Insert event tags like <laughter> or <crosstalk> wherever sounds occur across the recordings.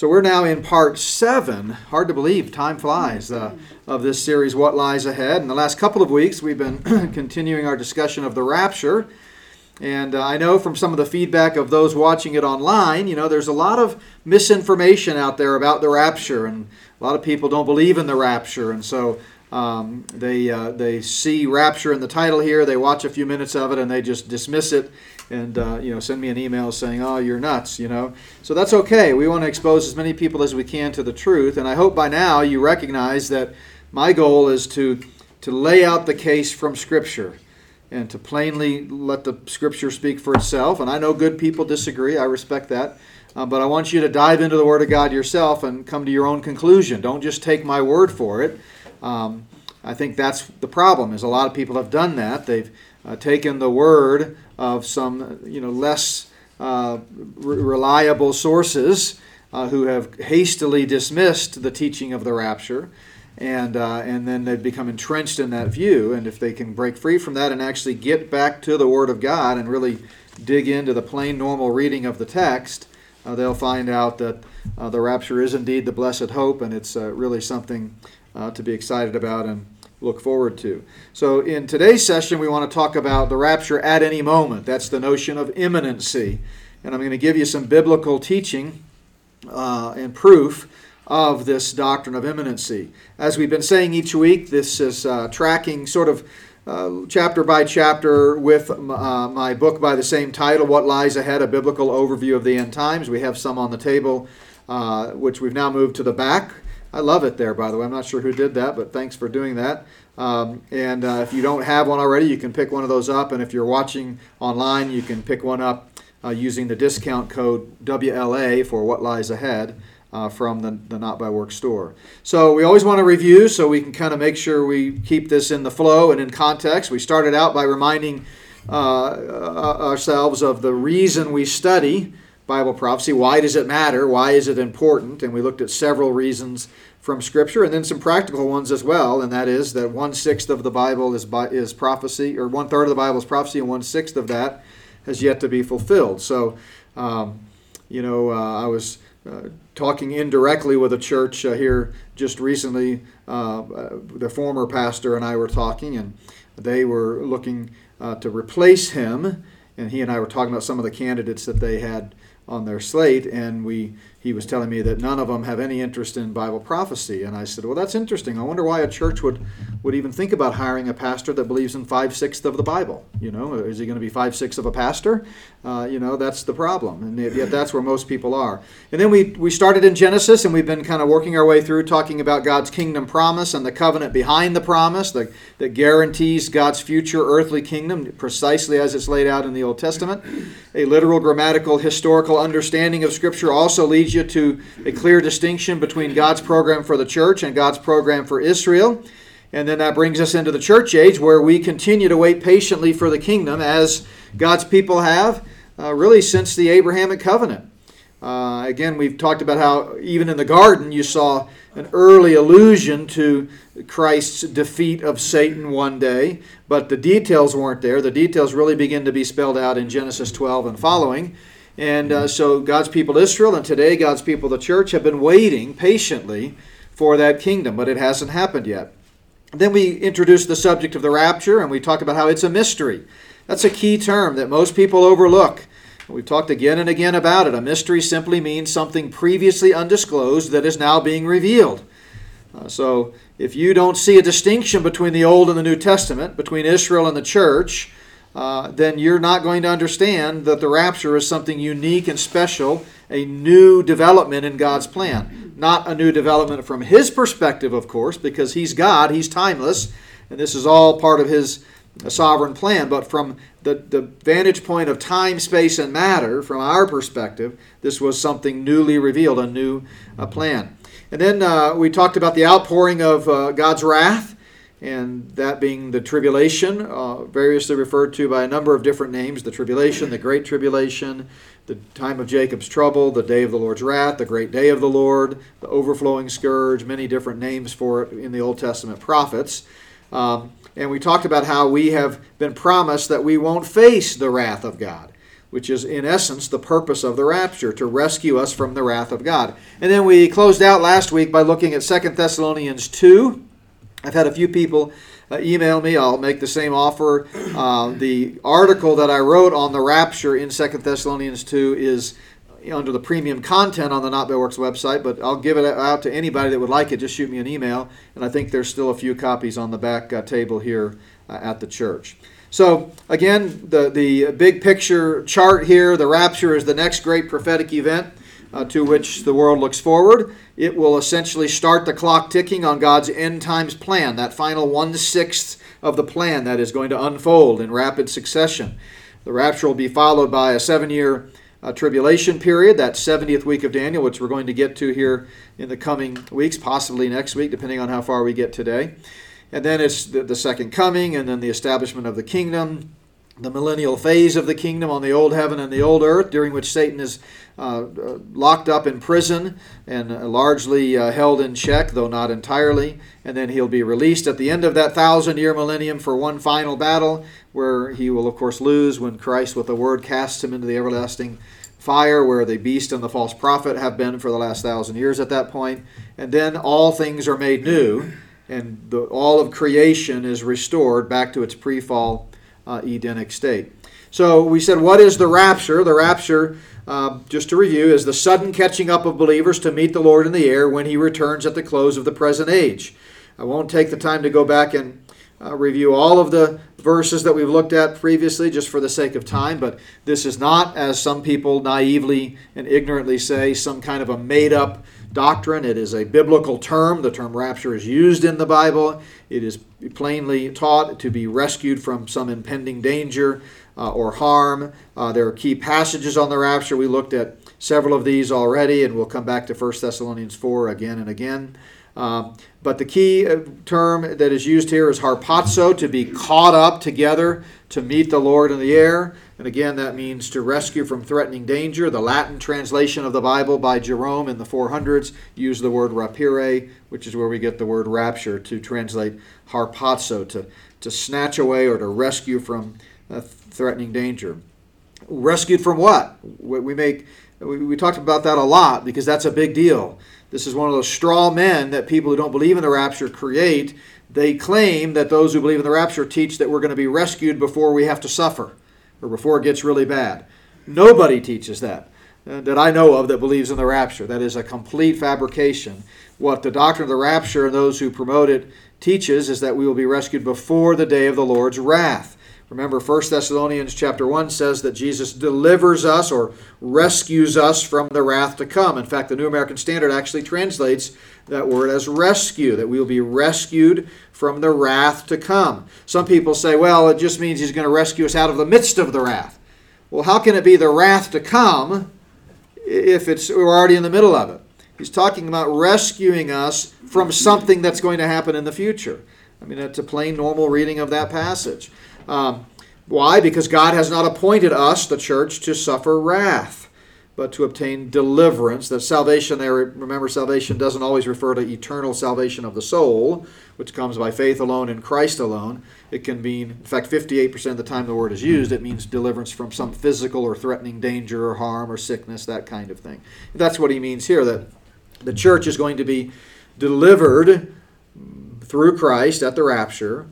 So we're now in part seven. Hard to believe, time flies, uh, of this series, What Lies Ahead. In the last couple of weeks, we've been <clears throat> continuing our discussion of the rapture. And uh, I know from some of the feedback of those watching it online, you know, there's a lot of misinformation out there about the rapture, and a lot of people don't believe in the rapture. And so um, they, uh, they see rapture in the title here, they watch a few minutes of it, and they just dismiss it and uh, you know send me an email saying oh you're nuts you know? So that's okay. We want to expose as many people as we can to the truth and i hope by now you recognize that my goal is to to lay out the case from scripture and to plainly let the scripture speak for itself and i know good people disagree i respect that uh, but i want you to dive into the word of god yourself and come to your own conclusion. Don't just take my word for it. Um, i think that's the problem is a lot of people have done that. They've uh, taken the word of some you know less uh, re- reliable sources uh, who have hastily dismissed the teaching of the rapture, and uh, and then they've become entrenched in that view. And if they can break free from that and actually get back to the Word of God and really dig into the plain normal reading of the text, uh, they'll find out that uh, the rapture is indeed the blessed hope, and it's really something to be excited about and look forward to. So, in today's session, we want to talk about the rapture at any moment. That's the notion of imminency. And I'm going to give you some biblical teaching uh, and proof of this doctrine of imminency. As we've been saying each week, this is uh, tracking sort of uh, chapter by chapter with uh, my book by the same title, What Lies Ahead, a Biblical Overview of the End Times. We have some on the table, uh, which we've now moved to the back. I love it there, by the way. I'm not sure who did that, but thanks for doing that. Um, and uh, if you don't have one already, you can pick one of those up. And if you're watching online, you can pick one up uh, using the discount code WLA for What Lies Ahead uh, from the, the Not By Works store. So we always want to review so we can kind of make sure we keep this in the flow and in context. We started out by reminding uh, uh, ourselves of the reason we study Bible prophecy. Why does it matter? Why is it important? And we looked at several reasons from Scripture, and then some practical ones as well. And that is that one sixth of the Bible is is prophecy, or one third of the Bible is prophecy, and one sixth of that has yet to be fulfilled. So, um, you know, uh, I was. Uh, talking indirectly with a church uh, here just recently. Uh, uh, the former pastor and I were talking, and they were looking uh, to replace him. And he and I were talking about some of the candidates that they had on their slate, and we he was telling me that none of them have any interest in Bible prophecy. And I said, Well, that's interesting. I wonder why a church would, would even think about hiring a pastor that believes in five sixths of the Bible. You know, is he going to be five sixths of a pastor? Uh, you know, that's the problem. And yet that's where most people are. And then we, we started in Genesis, and we've been kind of working our way through talking about God's kingdom promise and the covenant behind the promise that, that guarantees God's future earthly kingdom precisely as it's laid out in the Old Testament. A literal, grammatical, historical understanding of Scripture also leads you to a clear distinction between God's program for the church and God's program for Israel. And then that brings us into the church age where we continue to wait patiently for the kingdom as God's people have uh, really since the Abrahamic covenant. Uh, again, we've talked about how even in the garden you saw an early allusion to Christ's defeat of Satan one day, but the details weren't there. The details really begin to be spelled out in Genesis 12 and following. And uh, so God's people, Israel, and today God's people, the church, have been waiting patiently for that kingdom, but it hasn't happened yet. Then we introduced the subject of the rapture, and we talked about how it's a mystery. That's a key term that most people overlook. We've talked again and again about it. A mystery simply means something previously undisclosed that is now being revealed. Uh, so if you don't see a distinction between the Old and the New Testament, between Israel and the church, uh, then you're not going to understand that the rapture is something unique and special, a new development in God's plan. Not a new development from His perspective, of course, because He's God, He's timeless, and this is all part of His sovereign plan. But from the, the vantage point of time, space, and matter, from our perspective, this was something newly revealed, a new uh, plan. And then uh, we talked about the outpouring of uh, God's wrath and that being the tribulation, uh, variously referred to by a number of different names the tribulation, the great tribulation, the time of Jacob's trouble, the day of the Lord's wrath, the great day of the Lord, the overflowing scourge, many different names for it in the Old Testament prophets. Um, and we talked about how we have been promised that we won't face the wrath of God. which is in essence the purpose of the rapture to rescue us from the wrath of God. And then we closed out last week by looking at 2 Thessalonians 2. I've had a few people uh, email me. I'll make the same offer. Uh, the article that I wrote on the rapture in 2 Thessalonians 2 is under the premium content on the Not By Works website, but I'll give it out to anybody that would like it. Just shoot me an email, and I think there's still a few copies on the back uh, table here uh, at the church. So again, the the big picture chart here: the rapture is the next great prophetic event uh, to which the world looks forward. It will essentially start the clock ticking on God's end times plan, that final one sixth of the plan that is going to unfold in rapid succession. The rapture will be followed by a seven year uh, tribulation period, that 70th week of Daniel, which we're going to get to here in the coming weeks, possibly next week, depending on how far we get today. And then it's the, the second coming, and then the establishment of the kingdom, the millennial phase of the kingdom on the old heaven and the old earth, during which Satan is uh, uh locked up in prison and uh, largely uh, held in check, though not entirely. And then he'll be released at the end of that thousand year millennium for one final battle, where he will, of course, lose when Christ, with a word, casts him into the everlasting fire, where the beast and the false prophet have been for the last thousand years at that point. And then all things are made new, and the, all of creation is restored back to its pre fall uh, Edenic state. So we said, what is the rapture? The rapture, uh, just to review, is the sudden catching up of believers to meet the Lord in the air when he returns at the close of the present age. I won't take the time to go back and uh, review all of the verses that we've looked at previously just for the sake of time, but this is not, as some people naively and ignorantly say, some kind of a made up doctrine. It is a biblical term. The term rapture is used in the Bible. It is plainly taught to be rescued from some impending danger uh, or harm. Uh, there are key passages on the rapture. We looked at several of these already, and we'll come back to 1 Thessalonians 4 again and again. Um, but the key uh, term that is used here is harpazo, to be caught up together to meet the Lord in the air. And again, that means to rescue from threatening danger. The Latin translation of the Bible by Jerome in the 400s used the word rapire, which is where we get the word rapture, to translate harpazo, to, to snatch away or to rescue from uh, threatening danger. Rescued from what? We make we, we talked about that a lot because that's a big deal. This is one of those straw men that people who don't believe in the rapture create. They claim that those who believe in the rapture teach that we're going to be rescued before we have to suffer or before it gets really bad. Nobody teaches that uh, that I know of that believes in the rapture. That is a complete fabrication. What the doctrine of the rapture and those who promote it teaches is that we will be rescued before the day of the Lord's wrath. Remember 1 Thessalonians chapter 1 says that Jesus delivers us or rescues us from the wrath to come. In fact, the New American Standard actually translates that word as rescue, that we will be rescued from the wrath to come. Some people say, well, it just means he's going to rescue us out of the midst of the wrath. Well, how can it be the wrath to come if it's we're already in the middle of it? He's talking about rescuing us from something that's going to happen in the future. I mean, it's a plain normal reading of that passage. Um, why? Because God has not appointed us, the church, to suffer wrath, but to obtain deliverance. That salvation there, remember, salvation doesn't always refer to eternal salvation of the soul, which comes by faith alone in Christ alone. It can mean, in fact, 58% of the time the word is used, it means deliverance from some physical or threatening danger or harm or sickness, that kind of thing. That's what he means here, that the church is going to be delivered through Christ at the rapture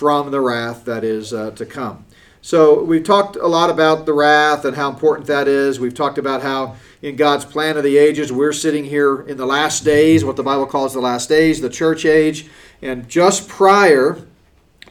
from the wrath that is uh, to come. So we've talked a lot about the wrath and how important that is. We've talked about how in God's plan of the ages, we're sitting here in the last days, what the Bible calls the last days, the church age, and just prior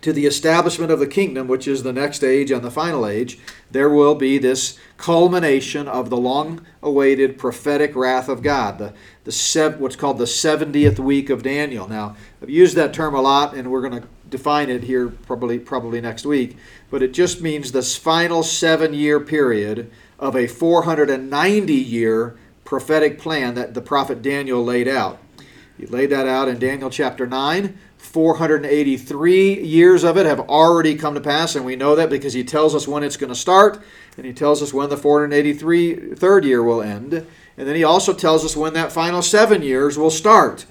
to the establishment of the kingdom, which is the next age and the final age, there will be this culmination of the long awaited prophetic wrath of God, the, the what's called the 70th week of Daniel. Now, I've used that term a lot, and we're going to define it here probably probably next week, but it just means this final seven year period of a 490 year prophetic plan that the prophet Daniel laid out. He laid that out in Daniel chapter 9. 483 years of it have already come to pass, and we know that because he tells us when it's going to start, and he tells us when the 483 third year will end, and then he also tells us when that final seven years will start.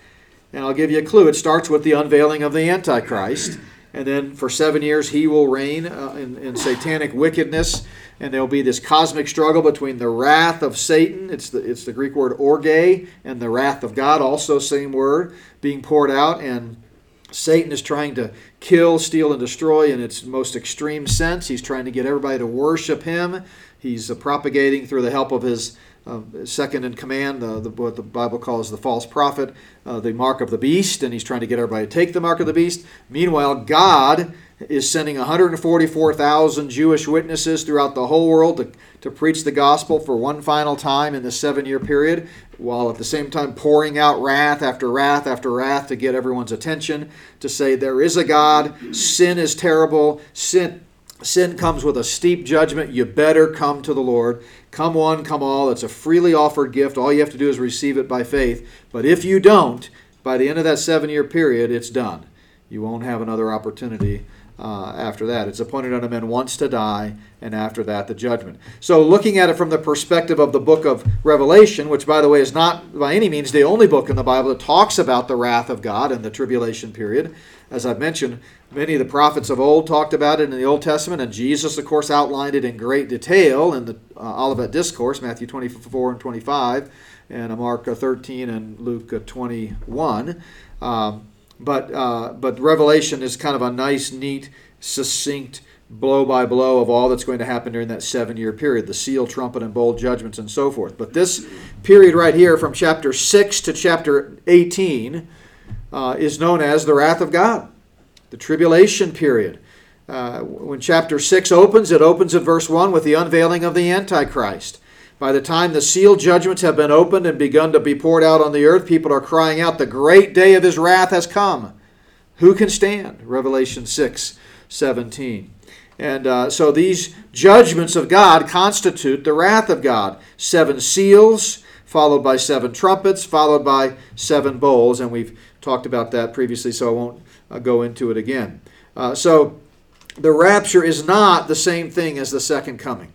And I'll give you a clue. It starts with the unveiling of the Antichrist. And then for seven years he will reign uh, in, in, satanic wickedness and there'll be this cosmic struggle between the wrath of Satan, it's the, it's the Greek word orge, and the wrath of God, also same word, being poured out, and Satan is trying to kill, steal, and destroy in its most extreme sense. He's trying to get everybody to worship him. He's propagating through the help of his second in command, uh, the, what the Bible calls the false prophet, uh, the mark of the beast, and he's trying to get everybody to take the mark of the beast. Meanwhile, God is sending 144,000 Jewish witnesses throughout the whole world to, to preach the gospel for one final time in this seven year period, while at the same time pouring out wrath after wrath after wrath to get everyone's attention, to say there is a God, sin is terrible, sin. Sin comes with a steep judgment. You better come to the Lord. Come one, come all. It's a freely offered gift. All you have to do is receive it by faith. But if you don't, by the end of that seven year period, it's done. You won't have another opportunity uh, after that. It's appointed unto men once to die, and after that, the judgment. So, looking at it from the perspective of the book of Revelation, which, by the way, is not by any means the only book in the Bible that talks about the wrath of God and the tribulation period. As I've mentioned, many of the prophets of old talked about it in the Old Testament, and Jesus, of course, outlined it in great detail in the uh, Olivet Discourse, Matthew 24 and 25, and Mark 13 and Luke 21. Um, but uh, but Revelation is kind of a nice, neat, succinct blow by blow of all that's going to happen during that seven year period the seal, trumpet, and bowl judgments, and so forth. But this period right here, from chapter 6 to chapter 18, uh, is known as the wrath of God, the tribulation period. Uh, when chapter 6 opens, it opens at verse 1 with the unveiling of the Antichrist. By the time the sealed judgments have been opened and begun to be poured out on the earth, people are crying out, The great day of his wrath has come. Who can stand? Revelation 6 17. And uh, so these judgments of God constitute the wrath of God. Seven seals, followed by seven trumpets, followed by seven bowls. And we've talked about that previously, so I won't uh, go into it again. Uh, so the rapture is not the same thing as the second coming.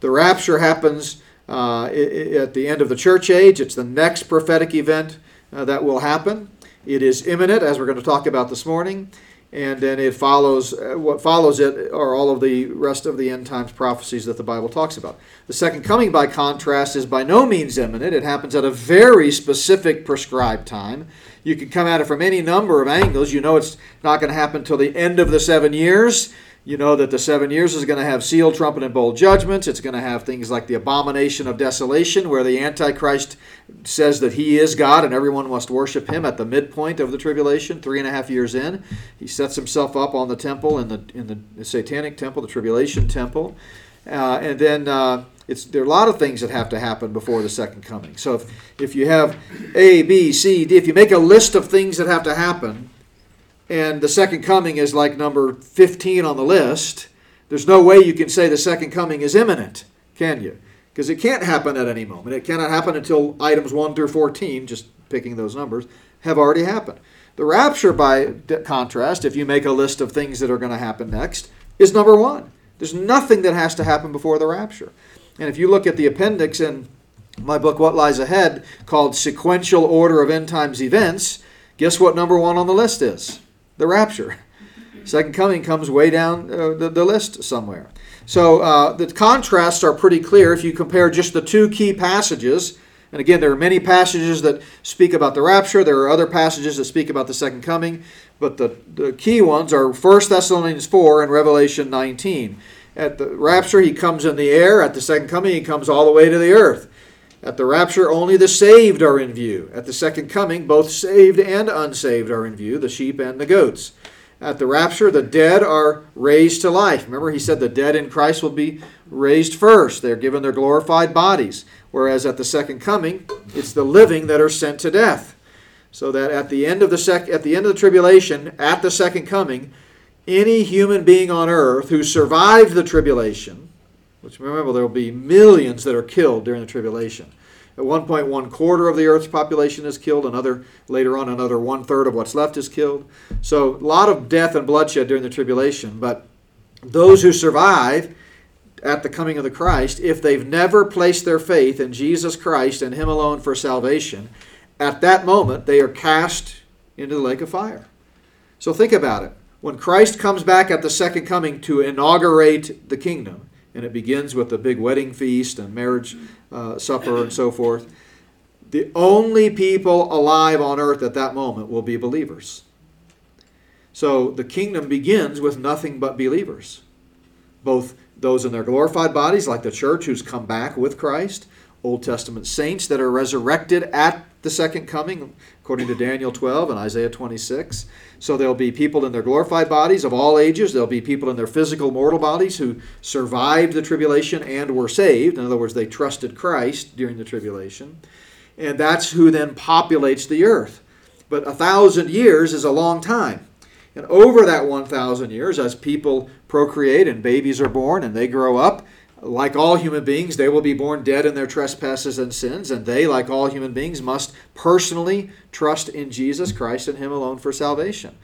The rapture happens uh, at the end of the church age. It's the next prophetic event uh, that will happen. It is imminent, as we're going to talk about this morning, and then it follows. Uh, what follows it are all of the rest of the end times prophecies that the Bible talks about. The second coming, by contrast, is by no means imminent. It happens at a very specific prescribed time. You can come at it from any number of angles. You know it's not going to happen until the end of the seven years. You know that the seven years is going to have seal, trumpet, and bowl judgments. It's going to have things like the abomination of desolation, where the Antichrist says that he is God and everyone must worship him at the midpoint of the tribulation, three and a half years in. He sets himself up on the temple, in the, in the satanic temple, the tribulation temple. Uh, and then uh, it's, there are a lot of things that have to happen before the second coming. So if, if you have A, B, C, D, if you make a list of things that have to happen, and the second coming is like number 15 on the list, there's no way you can say the second coming is imminent, can you? Because it can't happen at any moment. It cannot happen until items 1 through 14, just picking those numbers, have already happened. The rapture, by contrast, if you make a list of things that are going to happen next, is number one. There's nothing that has to happen before the rapture. And if you look at the appendix in my book, What Lies Ahead, called Sequential Order of End Times Events, guess what number one on the list is? the rapture. <laughs> Second coming comes way down uh, the, the list somewhere. So uh, the contrasts are pretty clear if you compare just the two key passages. And again, there are many passages that speak about the rapture. There are other passages that speak about the second coming. But the, the key ones are 1 Thessalonians 4 and Revelation 19. At the rapture, he comes in the air. At the second coming, he comes all the way to the earth. At the rapture, only the saved are in view. At the second coming, both saved and unsaved are in view, the sheep and the goats. At the rapture, the dead are raised to life. Remember, he said the dead in Christ will be raised first. They're given their glorified bodies. Whereas at the second coming, it's the living that are sent to death. So that at the end of the sec- at the end of the tribulation, at the second coming, any human being on earth who survived the tribulation, which remember there will be millions that are killed during the tribulation. At one point, one quarter of the earth's population is killed. Another later on, another one third of what's left is killed. So a lot of death and bloodshed during the tribulation. But those who survive at the coming of the Christ, if they've never placed their faith in Jesus Christ and Him alone for salvation, at that moment they are cast into the lake of fire. So think about it. When Christ comes back at the second coming to inaugurate the kingdom, and it begins with the big wedding feast and marriage uh, supper and so forth. The only people alive on earth at that moment will be believers. So the kingdom begins with nothing but believers, both those in their glorified bodies, like the church who's come back with Christ, Old Testament saints that are resurrected at the second coming, according to Daniel 12 and Isaiah 26. So there'll be people in their glorified bodies of all ages. There'll be people in their physical mortal bodies who survived the tribulation and were saved. In other words, they trusted Christ during the tribulation. And that's who then populates the earth. But a thousand years is a long time. And over that 1,000 years, as people procreate and babies are born and they grow up, like all human beings, they will be born dead in their trespasses and sins, and they, like all human beings, must personally trust in Jesus Christ and Him alone for salvation.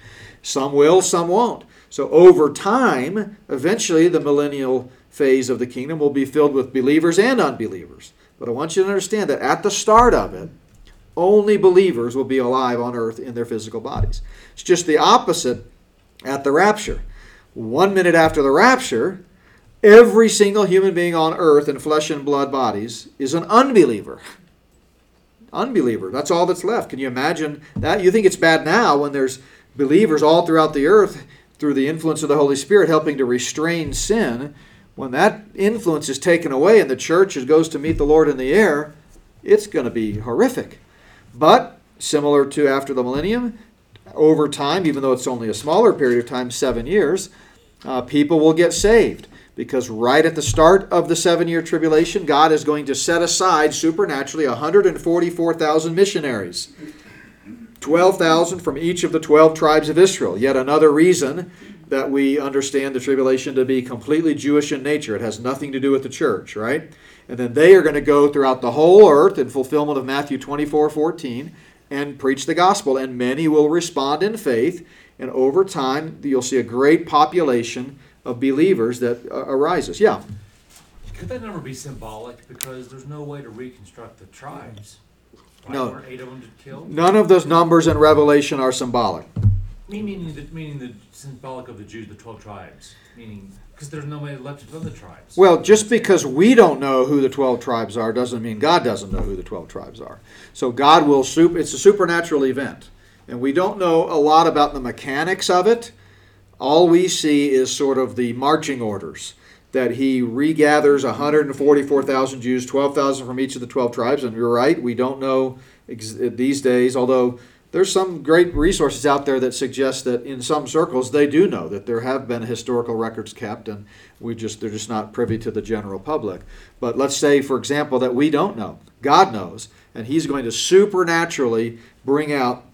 Some will, some won't. So, over time, eventually, the millennial phase of the kingdom will be filled with believers and unbelievers. But I want you to understand that at the start of it, only believers will be alive on earth in their physical bodies. It's just the opposite at the rapture. One minute after the rapture, every single human being on earth in flesh and blood bodies is an unbeliever. Unbeliever. That's all that's left. Can you imagine that? You think it's bad now when there's believers all throughout the earth through the influence of the Holy Spirit helping to restrain sin. When that influence is taken away and the church goes to meet the Lord in the air, it's going to be horrific. But similar to after the millennium, over time, even though it's only a smaller period of time, seven years, uh, people will get saved. Because right at the start of the seven year tribulation, God is going to set aside supernaturally 144,000 missionaries. 12,000 from each of the 12 tribes of Israel. Yet another reason that we understand the tribulation to be completely Jewish in nature. It has nothing to do with the church, right? And then they are going to go throughout the whole earth in fulfillment of Matthew 24 14 and preach the gospel. And many will respond in faith. And over time, you'll see a great population of believers that uh, arises. Yeah. Could that number be symbolic? Because there's no way to reconstruct the tribes. Right? No. Eight of them? None of those numbers in Revelation are symbolic. Meaning the, meaning the symbolic of the Jews, the 12 tribes. Meaning, because there's no way left of the tribes. Well, just because we don't know who the 12 tribes are doesn't mean God doesn't know who the 12 tribes are. So God will, super, it's a supernatural event. And we don't know a lot about the mechanics of it. All we see is sort of the marching orders that he regathers 144,000 Jews, 12,000 from each of the 12 tribes. And you're right, we don't know ex- these days, although there's some great resources out there that suggest that in some circles they do know that there have been historical records kept and we just they're just not privy to the general public. But let's say for example that we don't know. God knows and he's going to supernaturally bring out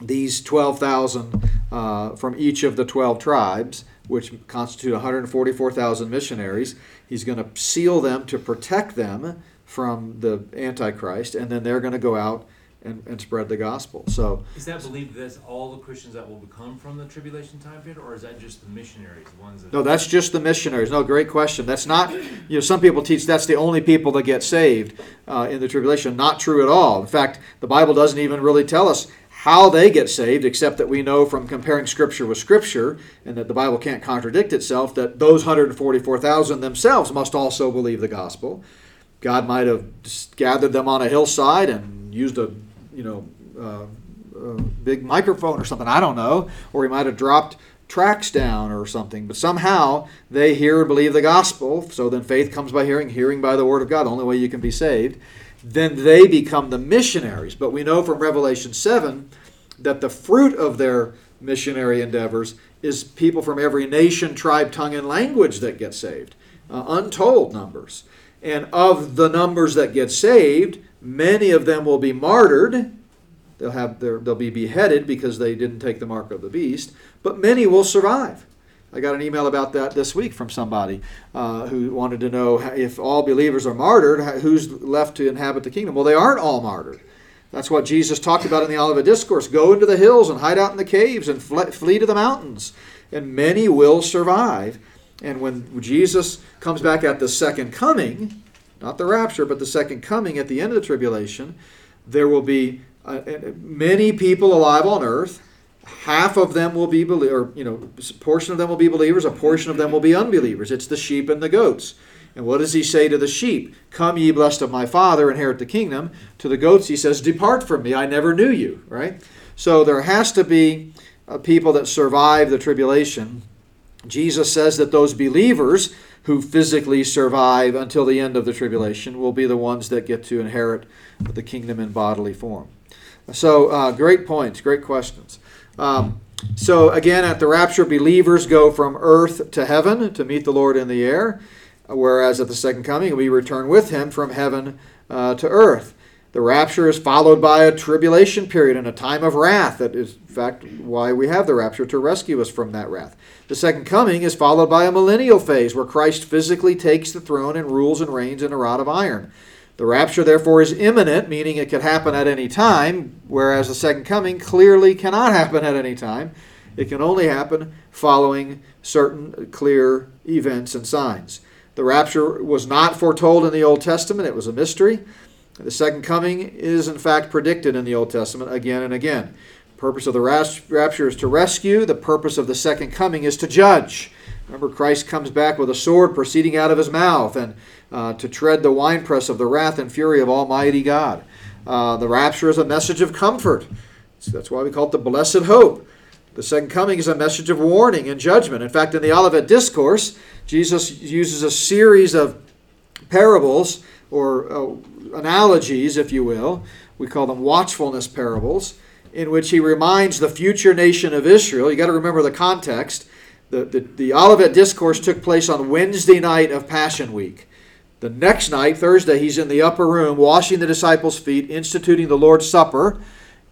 these 12,000 uh, from each of the 12 tribes, which constitute 144,000 missionaries. He's going to seal them to protect them from the Antichrist, and then they're going to go out and, and spread the gospel. So, Is that believed that that's all the Christians that will become from the tribulation time period, or is that just the missionaries, the ones that? no, that's just the missionaries. No, great question. That's not, you know, some people teach that's the only people that get saved uh, in the tribulation. Not true at all. In fact, the Bible doesn't even really tell us how they get saved, except that we know from comparing Scripture with Scripture, and that the Bible can't contradict itself, that those 144,000 themselves must also believe the gospel. God might have gathered them on a hillside and used a, you know, uh, a big microphone or something. I don't know. Or he might have dropped tracts down or something. But somehow they hear and believe the gospel. So then faith comes by hearing, hearing by the word of God. The only way you can be saved then they become the missionaries. But we know from Revelation 7 that the fruit of their missionary endeavors is people from every nation, tribe, tongue, and language that get saved. Uh, untold numbers. And of the numbers that get saved, many of them will be martyred. They'll, have their, they'll be beheaded because they didn't take the mark of the beast. But many will survive. I got an email about that this week from somebody uh, who wanted to know if all believers are martyred, who's left to inhabit the kingdom. Well, they aren't all martyred. That's what Jesus talked about in the Olivet Discourse. Go into the hills and hide out in the caves and flee to the mountains, and many will survive. And when Jesus comes back at the second coming, not the rapture, but the second coming at the end of the tribulation, there will be uh, many people alive on earth half of them will be believers, or you know, a portion of them will be believers, a portion of them will be unbelievers. It's the sheep and the goats. And what does he say to the sheep? Come, ye blessed of my Father, inherit the kingdom. To the goats, he says, Depart from me, I never knew you, right? So there has to be uh, people that survive the tribulation. Jesus says that those believers who physically survive until the end of the tribulation will be the ones that get to inherit the kingdom in bodily form. So, uh, great points, great questions. Um, so, again, at the rapture, believers go from earth to heaven to meet the Lord in the air, whereas at the second coming, we return with him from heaven uh, to earth. The rapture is followed by a tribulation period and a time of wrath. That is, in fact, why we have the rapture to rescue us from that wrath. The second coming is followed by a millennial phase where Christ physically takes the throne and rules and reigns in a rod of iron. The rapture, therefore, is imminent, meaning it could happen at any time, whereas the second coming clearly cannot happen at any time. It can only happen following certain clear events and signs. The rapture was not foretold in the Old Testament, it was a mystery. The second coming is, in fact, predicted in the Old Testament again and again. The purpose of the rapture is to rescue, the purpose of the second coming is to judge. Remember, Christ comes back with a sword proceeding out of his mouth and uh, to tread the winepress of the wrath and fury of Almighty God. Uh, the rapture is a message of comfort. So that's why we call it the blessed hope. The second coming is a message of warning and judgment. In fact, in the Olivet Discourse, Jesus uses a series of parables or uh, analogies, if you will. We call them watchfulness parables, in which he reminds the future nation of Israel. You got to remember the context. The, the, the Olivet Discourse took place on Wednesday night of Passion Week. The next night, Thursday, he's in the upper room washing the disciples' feet, instituting the Lord's Supper,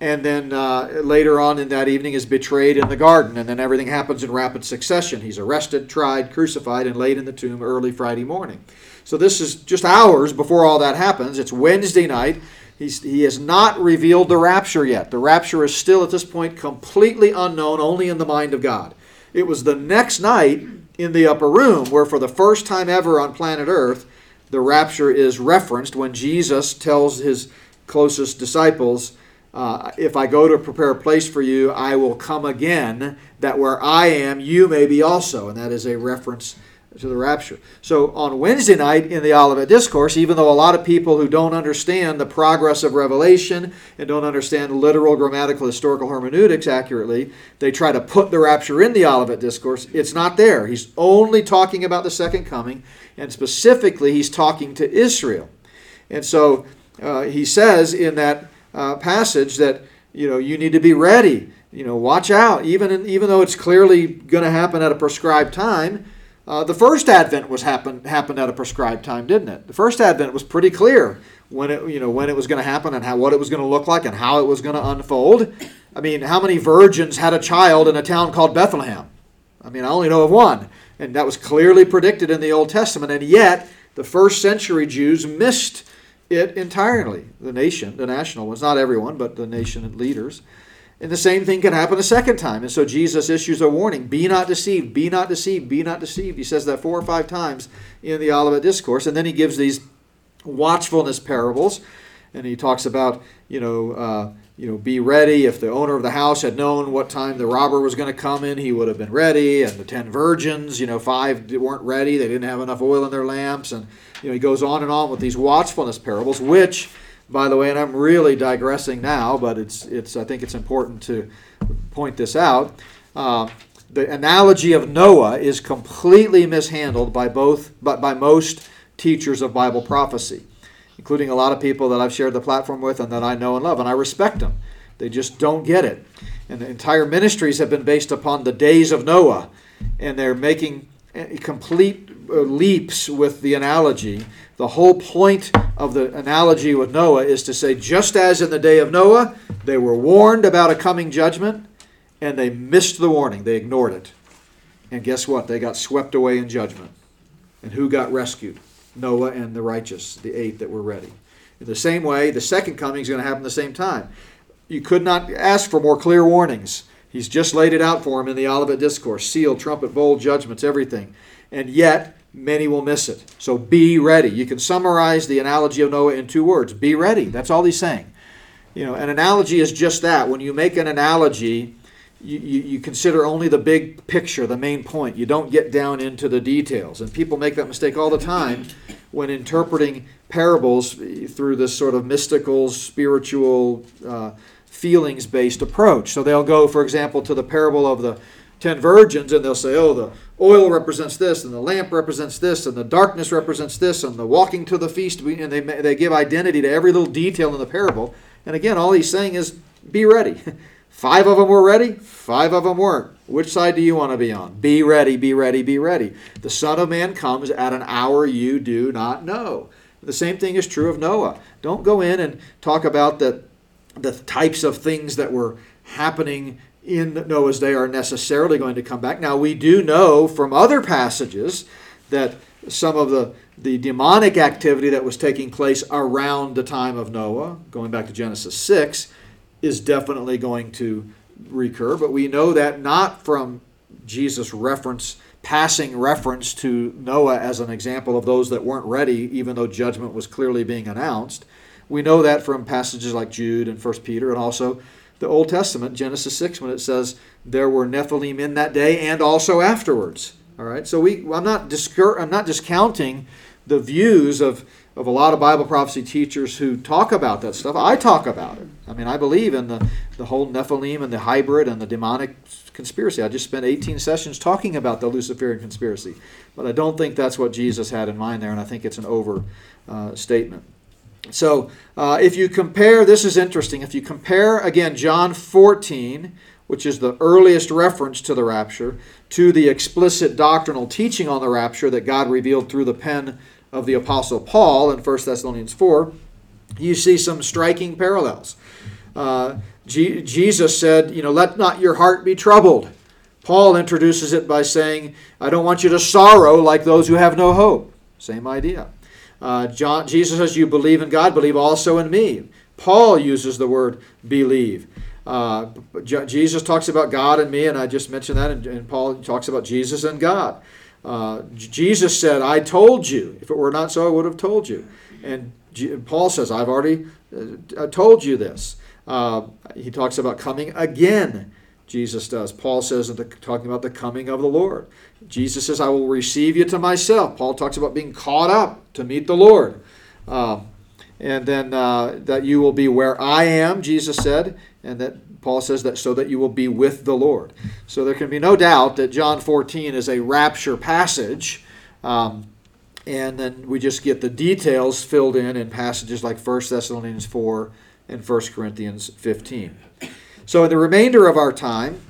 and then uh, later on in that evening is betrayed in the garden, and then everything happens in rapid succession. He's arrested, tried, crucified, and laid in the tomb early Friday morning. So this is just hours before all that happens. It's Wednesday night. He's, he has not revealed the rapture yet. The rapture is still at this point completely unknown, only in the mind of God. It was the next night in the upper room where, for the first time ever on planet Earth, the rapture is referenced when Jesus tells his closest disciples, uh, If I go to prepare a place for you, I will come again, that where I am, you may be also. And that is a reference to the rapture. So on Wednesday night in the Olivet Discourse, even though a lot of people who don't understand the progress of Revelation and don't understand literal, grammatical, historical hermeneutics accurately, they try to put the rapture in the Olivet Discourse. It's not there. He's only talking about the second coming, and specifically, he's talking to Israel. And so uh, he says in that uh, passage that you know you need to be ready. You know, watch out. Even in, even though it's clearly going to happen at a prescribed time uh, the first Advent was happen, happened at a prescribed time, didn't it? The first Advent was pretty clear when it you know when it was going to happen and how what it was going to look like and how it was going to unfold. I mean, how many virgins had a child in a town called Bethlehem? I mean, I only know of one, and that was clearly predicted in the Old Testament, and yet the first century Jews missed it entirely. The nation, the national ones, not everyone, but the nation and leaders. And the same thing can happen a second time. And so Jesus issues a warning be not deceived, be not deceived, be not deceived. He says that four or five times in the Olivet Discourse. And then he gives these watchfulness parables. And he talks about, you know, uh, you know, be ready. If the owner of the house had known what time the robber was going to come in, he would have been ready. And the ten virgins, you know, five weren't ready. They didn't have enough oil in their lamps. And, you know, he goes on and on with these watchfulness parables, which by the way, and I'm really digressing now, but it's, it's, I think it's important to point this out. Uh, the analogy of Noah is completely mishandled by both, but by most teachers of Bible prophecy, including a lot of people that I've shared the platform with and that I know and love, and I respect them. They just don't get it. And the entire ministries have been based upon the days of Noah, and they're making complete uh, leaps with the analogy. The whole point of the analogy with Noah is to say, just as in the day of Noah, they were warned about a coming judgment and they missed the warning, they ignored it. And guess what? They got swept away in judgment. And who got rescued? Noah and the righteous, the eight that were ready. In the same way, the second coming is going to happen at the same time. You could not ask for more clear warnings. He's just laid it out for him in the Olivet Discourse seal, trumpet, bowl, judgments, everything. And yet, many will miss it. So be ready. You can summarize the analogy of Noah in two words be ready. That's all he's saying. You know, an analogy is just that. When you make an analogy, you, you, you consider only the big picture, the main point. You don't get down into the details. And people make that mistake all the time when interpreting parables through this sort of mystical, spiritual, uh, feelings based approach. So they'll go, for example, to the parable of the ten virgins and they'll say, oh, the oil represents this, and the lamp represents this, and the darkness represents this, and the walking to the feast, and they, they give identity to every little detail in the parable. And again, all he's saying is, be ready. <laughs> Five of them were ready, five of them weren't. Which side do you want to be on? Be ready, be ready, be ready. The Son of Man comes at an hour you do not know. The same thing is true of Noah. Don't go in and talk about the, the types of things that were happening in Noah's day are necessarily going to come back. Now, we do know from other passages that some of the, the demonic activity that was taking place around the time of Noah, going back to Genesis 6, is definitely going to recur. But we know that not from Jesus' reference, passing reference to Noah as an example of those that weren't ready, even though judgment was clearly being announced. We know that from passages like Jude and 1 Peter and also the Old Testament, Genesis 6, when it says there were Nephilim in that day and also afterwards. All right, so we I'm not discur- I'm not discounting the views of of a lot of Bible prophecy teachers who talk about that stuff. I talk about it. I mean, I believe in the, the whole Nephilim and the hybrid and the demonic conspiracy. I just spent 18 sessions talking about the Luciferian conspiracy. But I don't think that's what Jesus had in mind there, and I think it's an overstatement. uh. So uh, if you compare, this is interesting. If you compare, again, John 14, which is the earliest reference to the rapture, to the explicit doctrinal teaching on the rapture that God revealed through the pen of the Apostle Paul in 1 Thessalonians 4, you see some striking parallels. Uh, G- Jesus said, you know, let not your heart be troubled. Paul introduces it by saying, I don't want you to sorrow like those who have no hope. Same idea. Uh, John, Jesus says, You believe in God, believe also in me. Paul uses the word believe. Uh, Jesus talks about God and me, and I just mentioned that, and, and Paul talks about Jesus and God. Uh, Jesus said, I told you. If it were not so, I would have told you. And G- Paul says, I've already uh, told you this. Uh, he talks about coming again. Jesus does. Paul says, the, talking about the coming of the Lord. Jesus says, I will receive you to myself. Paul talks about being caught up to meet the Lord. Um, and then uh, that you will be where I am, Jesus said, and that Paul says that so that you will be with the Lord. So there can be no doubt that John 14 is a rapture passage. Um, and then we just get the details filled in in passages like 1 Thessalonians 4 and 1 Corinthians 15. So, in the remainder of our time,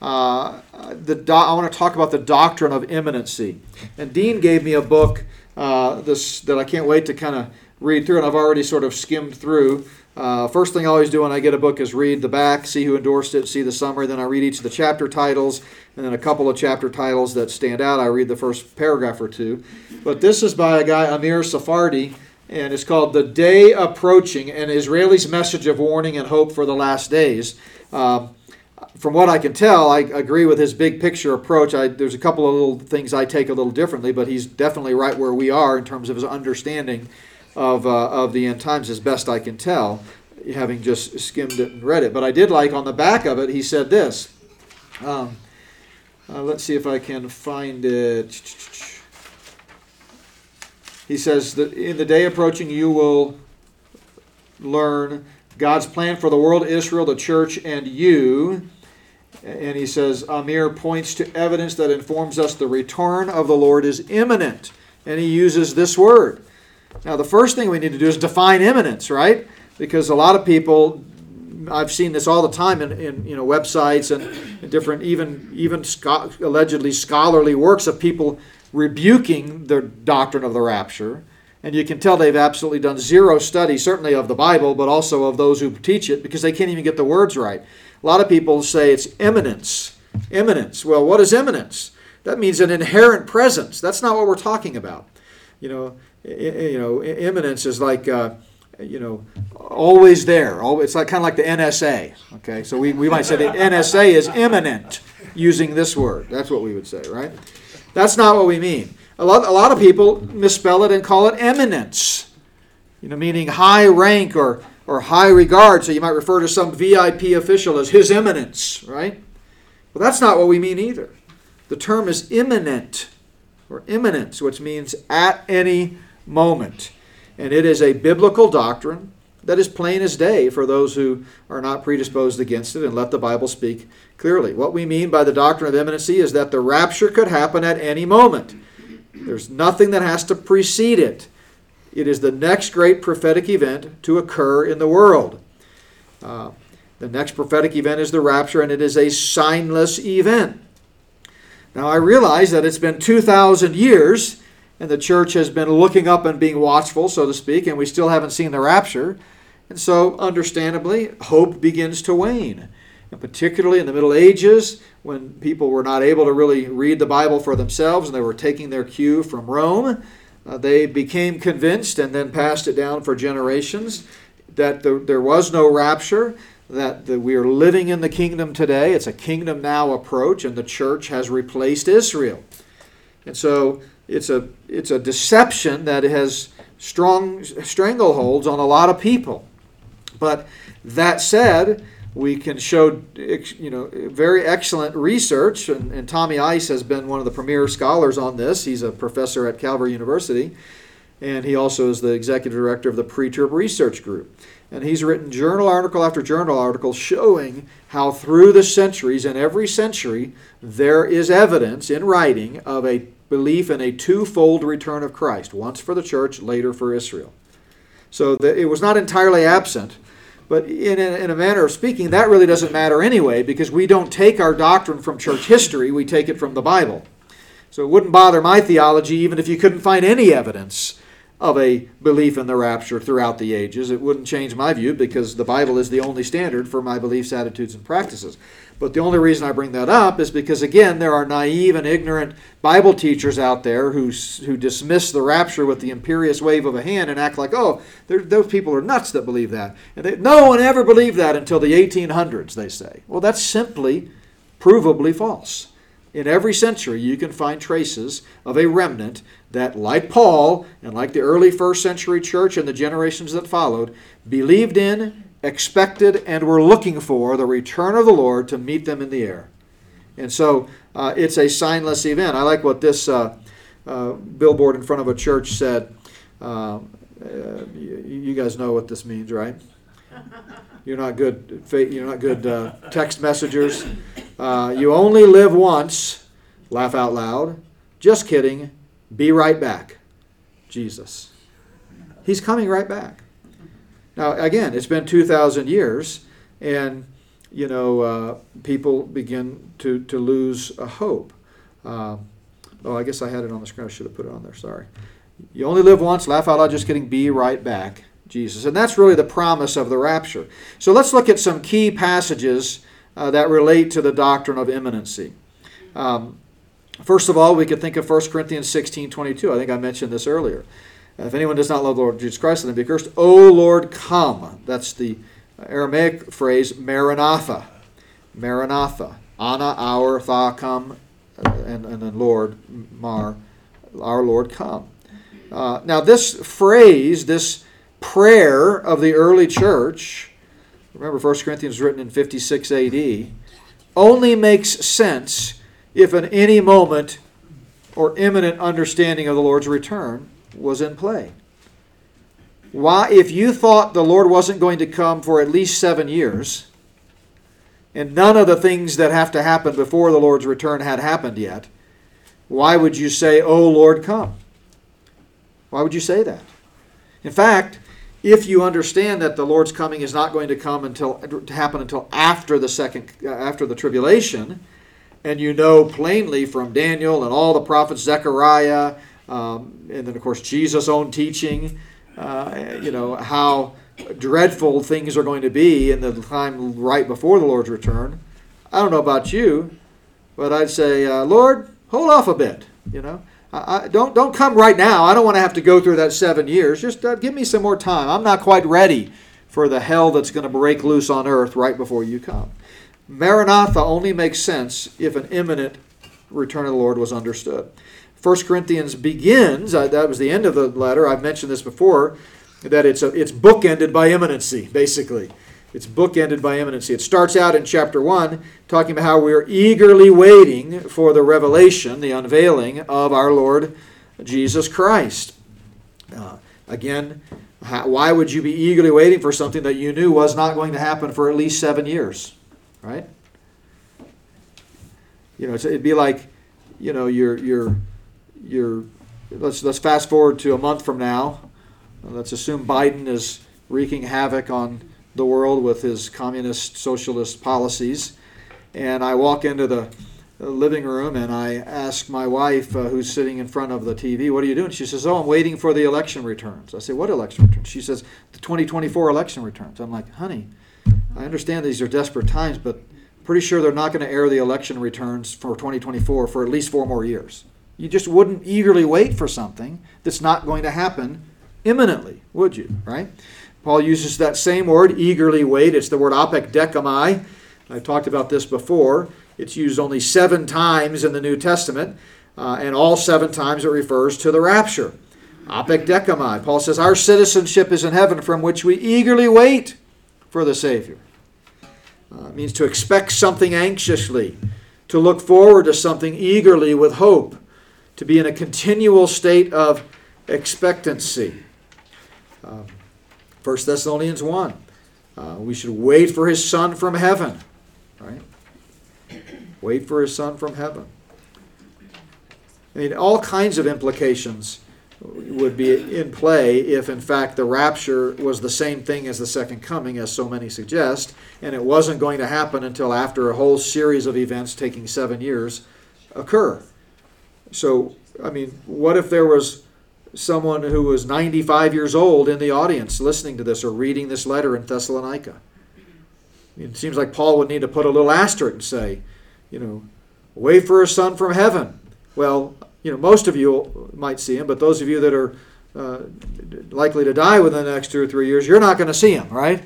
uh, the do- I want to talk about the doctrine of imminency. And Dean gave me a book uh, this that I can't wait to kind of read through, and I've already sort of skimmed through. Uh, first thing I always do when I get a book is read the back, see who endorsed it, see the summary. Then I read each of the chapter titles, and then a couple of chapter titles that stand out. I read the first paragraph or two. But this is by a guy, Amir Tsarfati, and it's called The Day Approaching An Israeli's Message of Warning and Hope for the Last Days. Uh, from what I can tell, I agree with his big picture approach. I, there's a couple of little things I take a little differently, but he's definitely right where we are in terms of his understanding of, uh, of the end times, as best I can tell, having just skimmed it and read it. But I did like on the back of it, he said this. Um, uh, let's see if I can find it. He says that in the day approaching, you will learn God's plan for the world, Israel, the church, and you. And he says, Amir points to evidence that informs us the return of the Lord is imminent. And he uses this word. Now, the first thing we need to do is define imminence, right? Because a lot of people, I've seen this all the time in, in you know websites and different, even even allegedly scholarly works of people rebuking the doctrine of the rapture and you can tell they've absolutely done zero study, certainly of the Bible, but also of those who teach it, because they can't even get the words right. A lot of people say it's immanence. Immanence. Well, what is immanence? That means an inherent presence. That's not what we're talking about. You know, you know, immanence is like, uh, you know, always there. It's like kind of like the NSA. Okay, so we, we might say the NSA is immanent using this word. That's what we would say, right? That's not what we mean. A lot, a lot of people misspell it and call it eminence, you know, meaning high rank or, or high regard. So you might refer to some VIP official as His Eminence, right? Well, that's not what we mean either. The term is imminent or imminence, which means at any moment. And it is a biblical doctrine that is plain as day for those who are not predisposed against it and let the Bible speak clearly. What we mean by the doctrine of imminency is that the rapture could happen at any moment. There's nothing that has to precede it. It is the next great prophetic event to occur in the world. Uh, the next prophetic event is the rapture, and it is a signless event. Now, I realize that it's been 2,000 years, and the church has been looking up and being watchful, so to speak, and we still haven't seen the rapture. And so, understandably, hope begins to wane. And particularly in the Middle Ages, when people were not able to really read the Bible for themselves and they were taking their cue from Rome, uh, they became convinced and then passed it down for generations that the, there was no rapture, that the, we are living in the kingdom today. It's a kingdom now approach, and the church has replaced Israel. And so it's a, it's a deception that has strong strangleholds on a lot of people. But that said, we can show you know very excellent research and, and, Tommy Ice has been one of the premier scholars on this he's a professor at Calvary University and he also is the executive director of the pre-trib research group and he's written journal article after journal article showing how through the centuries in every century there is evidence in writing of a belief in a twofold return of christ once for the church later for israel so it was not entirely absent but in a, in a manner of speaking, that really doesn't matter anyway because we don't take our doctrine from church history, we take it from the Bible. So it wouldn't bother my theology even if you couldn't find any evidence of a belief in the rapture throughout the ages. It wouldn't change my view because the Bible is the only standard for my beliefs, attitudes, and practices. But the only reason I bring that up is because, again, there are naive and ignorant Bible teachers out there who, who dismiss the rapture with the imperious wave of a hand and act like, oh, those people are nuts that believe that. And they, no one ever believed that until the 1800s, they say. Well, that's simply provably false. In every century, you can find traces of a remnant that, like Paul and like the early first century church and the generations that followed, believed in expected and were looking for the return of the Lord to meet them in the air. And so uh, it's a signless event. I like what this uh, uh, billboard in front of a church said. Um, uh, you, you, guys know what this means, right? <laughs> You're not good. You're not good uh, text messengers. Uh, you only live once. Laugh out loud. Just kidding. Be right back. Jesus. He's coming right back. Now, again, it's been 2,000 years, and you know, uh, people begin to, to lose a hope. Uh, oh, I guess I had it on the screen. I should have put it on there. Sorry. You only live once. Laugh out loud. Just kidding. Be right back. Jesus. And that's really the promise of the rapture. So let's look at some key passages uh, that relate to the doctrine of imminency. Um, first of all, we could think of 1 Corinthians 16 22. I think I mentioned this earlier. If anyone does not love the Lord Jesus Christ, him be cursed. O Lord, come. That's the Aramaic phrase, Maranatha. Maranatha. Ana, our, tha, come, and, and then Lord, Mar, our Lord, come. Uh, now, this phrase, this prayer of the early church, remember 1 Corinthians written in 56 AD, only makes sense if in any moment or imminent understanding of the Lord's return was in play. Why, if you thought the Lord wasn't going to come for at least seven years, and none of the things that have to happen before the Lord's return had happened yet, why would you say, Oh Lord, come? Why would you say that? In fact, if you understand that the Lord's coming is not going to come until to happen until after the second uh, after the tribulation, and you know plainly from Daniel and all the prophets, Zechariah, um, and then, of course, Jesus' own teaching, uh, you know, how dreadful things are going to be in the time right before the Lord's return. I don't know about you, but I'd say, uh, Lord, hold off a bit. You know, I, I, don't don't come right now. I don't want to have to go through that seven years. Just uh, give me some more time. I'm not quite ready for the hell that's going to break loose on earth right before you come. Maranatha only makes sense if an imminent return of the Lord was understood. 1 Corinthians begins, uh, that was the end of the letter, I've mentioned this before, that it's, a, it's bookended by imminency, basically. It's bookended by imminency. It starts out in chapter 1 talking about how we're eagerly waiting for the revelation, the unveiling of our Lord Jesus Christ. Uh, again, how, why would you be eagerly waiting for something that you knew was not going to happen for at least seven years? Right? You know, it'd be like, you know, you're, you're, you're, let's, let's fast forward to a month from now. Let's assume Biden is wreaking havoc on the world with his communist socialist policies. And I walk into the living room and I ask my wife, uh, who's sitting in front of the TV, What are you doing? She says, Oh, I'm waiting for the election returns. I say, What election returns? She says, The 2024 election returns. I'm like, Honey, I understand these are desperate times, but pretty sure they're not going to air the election returns for 2024 for at least four more years. You just wouldn't eagerly wait for something that's not going to happen imminently, would you? Right? Paul uses that same word, eagerly wait. It's the word apekdekamai. I've talked about this before. It's used only seven times in the New Testament, uh, and all seven times it refers to the rapture. Apekdekamai. Paul says, Our citizenship is in heaven, from which we eagerly wait for the Savior. Uh, it means to expect something anxiously, to look forward to something eagerly with hope, to be in a continual state of expectancy. Um, 1 Thessalonians 1. Uh, we should wait for his Son from heaven. Right? Wait for his Son from heaven. I mean, all kinds of implications would be in play if, in fact, the rapture was the same thing as the second coming, as so many suggest, and it wasn't going to happen until after a whole series of events taking seven years occur. So, I mean, what if there was someone who was 95 years old in the audience listening to this or reading this letter in Thessalonica? It seems like Paul would need to put a little asterisk and say, you know, wait for a son from heaven. Well, you know, most of you might see him, but those of you that are uh, likely to die within the next two or three years, you're not going to see him, right?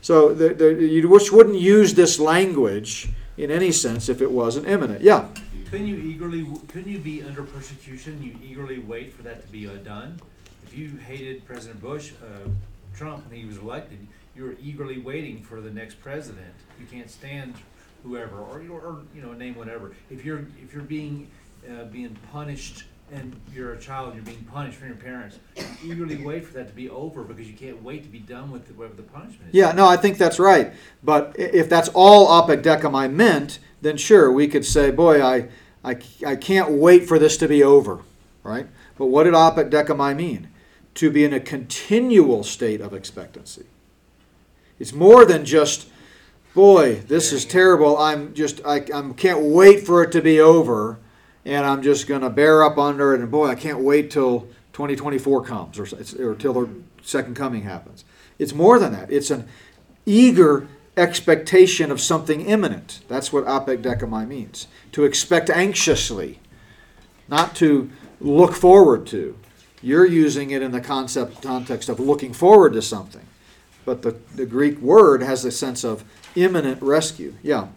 So the, the, you wouldn't use this language in any sense if it wasn't imminent. Yeah. Couldn't you eagerly, couldn't you be under persecution, you eagerly wait for that to be uh, done? If you hated President Bush, uh, Trump, when he was elected, you were eagerly waiting for the next president. You can't stand whoever, or, or, you know, name whatever. If you're, if you're being, uh, being punished and you're a child, you're being punished from your parents, you eagerly wait for that to be over because you can't wait to be done with whatever the punishment is. Yeah, no, I think that's right. But if that's all apekdekamai meant, then sure, we could say, boy, I, I, I can't wait for this to be over, right? But what did apekdekamai mean? To be in a continual state of expectancy. It's more than just, boy, this is terrible. I'm just, I, I can't wait for it to be over, and I'm just going to bear up under it. And boy, I can't wait till 2024 comes, or, or till the second coming happens. It's more than that. It's an eager expectation of something imminent. That's what apekdekamai means. To expect anxiously, not to look forward to. You're using it in the concept context of looking forward to something. But the, the Greek word has the sense of imminent rescue. Yeah.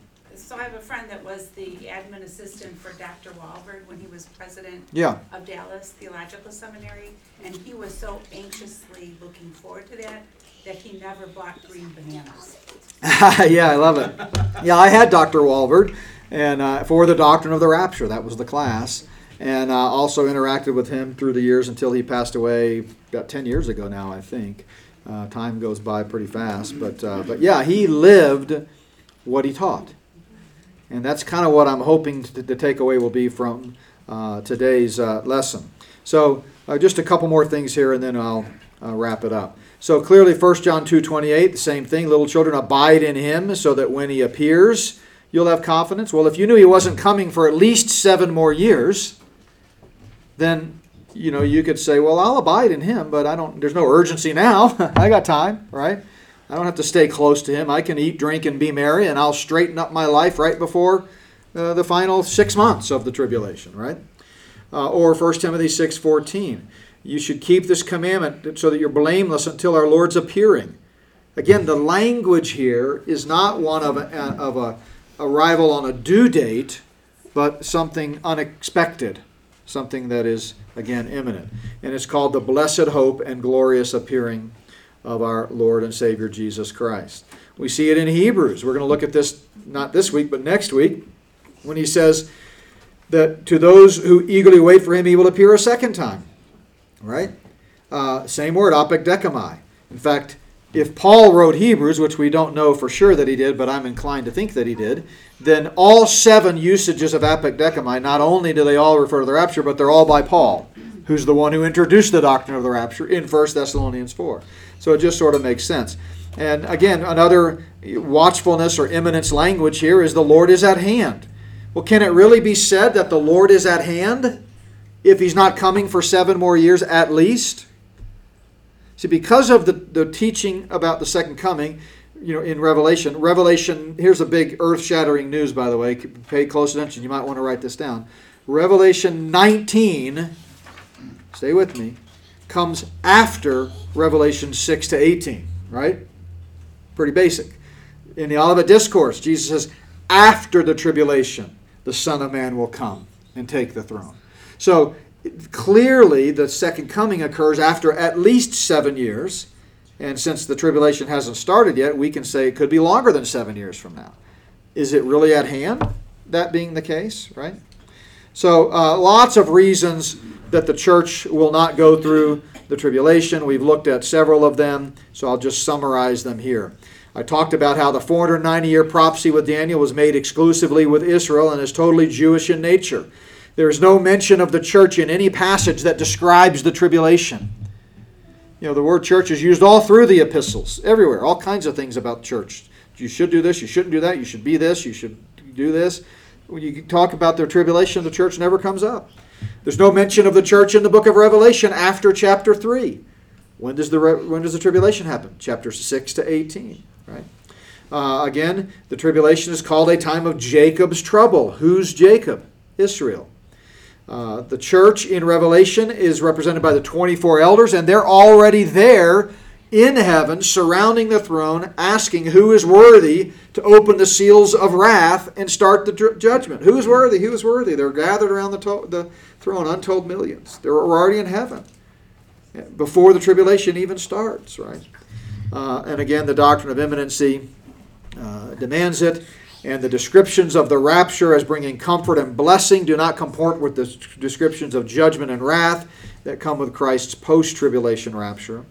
So I have a friend that was the admin assistant for Dr. Walvoord when he was president Yeah. of Dallas Theological Seminary, and he was so anxiously looking forward to that, that he never bought green bananas. <laughs> yeah, I love it. Yeah, I had Dr. Walvoord, and uh, for the Doctrine of the Rapture, that was the class, and uh, also interacted with him through the years until he passed away about ten years ago now, I think. Uh, time goes by pretty fast, but uh, but yeah, he lived what he taught, and that's kind of what I'm hoping to, the takeaway will be from uh, today's uh, lesson. So uh, just a couple more things here, and then I'll uh, wrap it up. So clearly, 1 John 2.28, the same thing. Little children, abide in him so that when he appears, you'll have confidence. Well, if you knew he wasn't coming for at least seven more years, then, you know, you could say, well, I'll abide in him, but I don't, there's no urgency now. <laughs> I got time, right? I don't have to stay close to him. I can eat, drink, and be merry, and I'll straighten up my life right before uh, the final six months of the tribulation, right? Uh, or 1 Timothy 6.14. You should keep this commandment so that you're blameless until our Lord's appearing. Again, the language here is not one of a, of a arrival on a due date, but something unexpected, something that is again imminent, and it's called the blessed hope and glorious appearing of our Lord and Savior Jesus Christ. We see it in Hebrews. We're going to look at this not this week, but next week, when he says that to those who eagerly wait for him, he will appear a second time. Right? Uh, same word, apekdechamai. In fact, if Paul wrote Hebrews, which we don't know for sure that he did, but I'm inclined to think that he did, then all seven usages of apekdechamai, not only do they all refer to the rapture, but they're all by Paul, who's the one who introduced the doctrine of the rapture in 1 Thessalonians 4. So it just sort of makes sense. And again, another watchfulness or imminence language here is the Lord is at hand. Well, can it really be said that the Lord is at hand if he's not coming for seven more years at least? See, because of the, the teaching about the second coming, you know, in Revelation, Revelation, here's a big earth shattering news, by the way. Pay close attention. You might want to write this down. Revelation 19, stay with me, comes after Revelation 6 to 18, right? Pretty basic. In the Olivet Discourse, Jesus says, after the tribulation, the Son of Man will come and take the throne. So clearly, the second coming occurs after at least seven years. And since the tribulation hasn't started yet, we can say it could be longer than seven years from now. Is it really at hand, that being the case, right? So, uh, lots of reasons that the church will not go through the tribulation. We've looked at several of them, so I'll just summarize them here. I talked about how the 490 year prophecy with Daniel was made exclusively with Israel and is totally Jewish in nature. There is no mention of the church in any passage that describes the tribulation. You know, the word church is used all through the epistles, everywhere, all kinds of things about church. You should do this, you shouldn't do that, you should be this, you should do this. When you talk about the tribulation, the church never comes up. There's no mention of the church in the book of Revelation after chapter 3. When does the, when does the tribulation happen? Chapters 6 to 18, right? Uh, again, the tribulation is called a time of Jacob's trouble. Who's Jacob? Israel. Uh, the church in Revelation is represented by the 24 elders, and they're already there in heaven, surrounding the throne, asking who is worthy to open the seals of wrath and start the judgment. Who is worthy? Who is worthy? They're gathered around the, to- the throne, untold millions. They're already in heaven before the tribulation even starts, right? Uh, and again, the doctrine of imminency uh, demands it. And the descriptions of the rapture as bringing comfort and blessing do not comport with the descriptions of judgment and wrath that come with Christ's post tribulation rapture.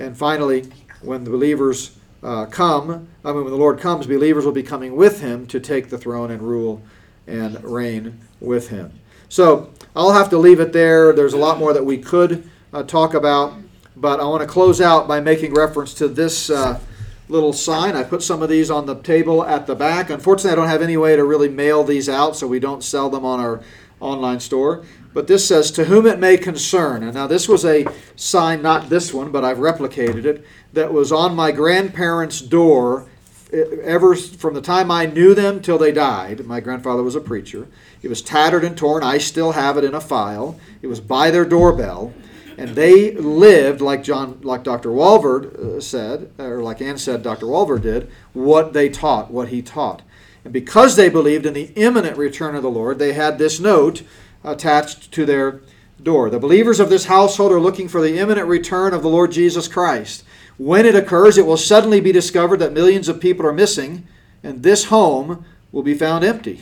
And finally, when the believers uh, come, I mean, when the Lord comes, believers will be coming with him to take the throne and rule and reign with him. So I'll have to leave it there. There's a lot more that we could uh, talk about, but I want to close out by making reference to this. Uh, little sign. I put some of these on the table at the back. Unfortunately, I don't have any way to really mail these out, so we don't sell them on our online store. But this says, To whom it may concern. And now, this was a sign, not this one, but I've replicated it, that was on my grandparents' door ever from the time I knew them till they died. My grandfather was a preacher. It was tattered and torn. I still have it in a file. It was by their doorbell and they lived like John, like Dr. Walvoord uh, said, or like Ann said, Dr. Walvoord did, what they taught, what he taught. And because they believed in the imminent return of the Lord, they had this note attached to their door. The believers of this household are looking for the imminent return of the Lord Jesus Christ. When it occurs, it will suddenly be discovered that millions of people are missing, and this home will be found empty.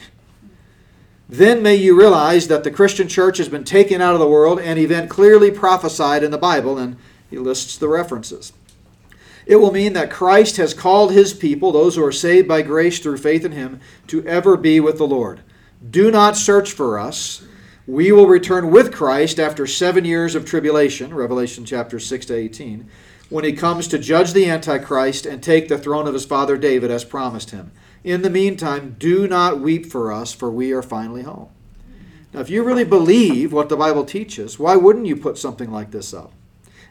Then may you realize that the Christian church has been taken out of the world, an event clearly prophesied in the Bible, and he lists the references. It will mean that Christ has called his people, those who are saved by grace through faith in him, to ever be with the Lord. Do not search for us. We will return with Christ after seven years of tribulation, Revelation chapter 6 to 18, when he comes to judge the Antichrist and take the throne of his father David as promised him. In the meantime, do not weep for us, for we are finally home. Now, if you really believe what the Bible teaches, why wouldn't you put something like this up?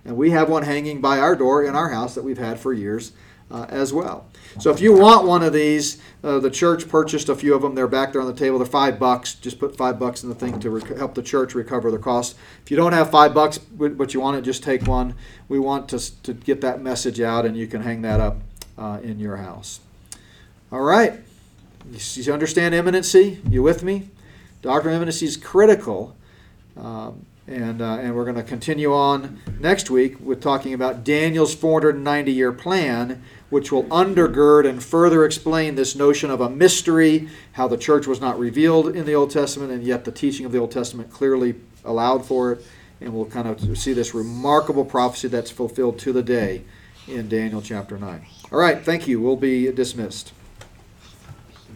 And we have one hanging by our door in our house that we've had for years uh, as well. So if you want one of these, uh, the church purchased a few of them. They're back there on the table. They're five bucks. Just put five bucks in the thing to rec- help the church recover the cost. If you don't have five bucks, but you want it, just take one. We want to, to get that message out, and you can hang that up uh, in your house. All right. You understand imminency? You with me? Doctrine of imminency is critical. Um, And, uh, and we're going to continue on next week with talking about Daniel's 490 year plan, which will undergird and further explain this notion of a mystery, how the church was not revealed in the Old Testament, and yet the teaching of the Old Testament clearly allowed for it. And we'll kind of see this remarkable prophecy that's fulfilled to the day in Daniel chapter 9. All right, thank you. We'll be dismissed.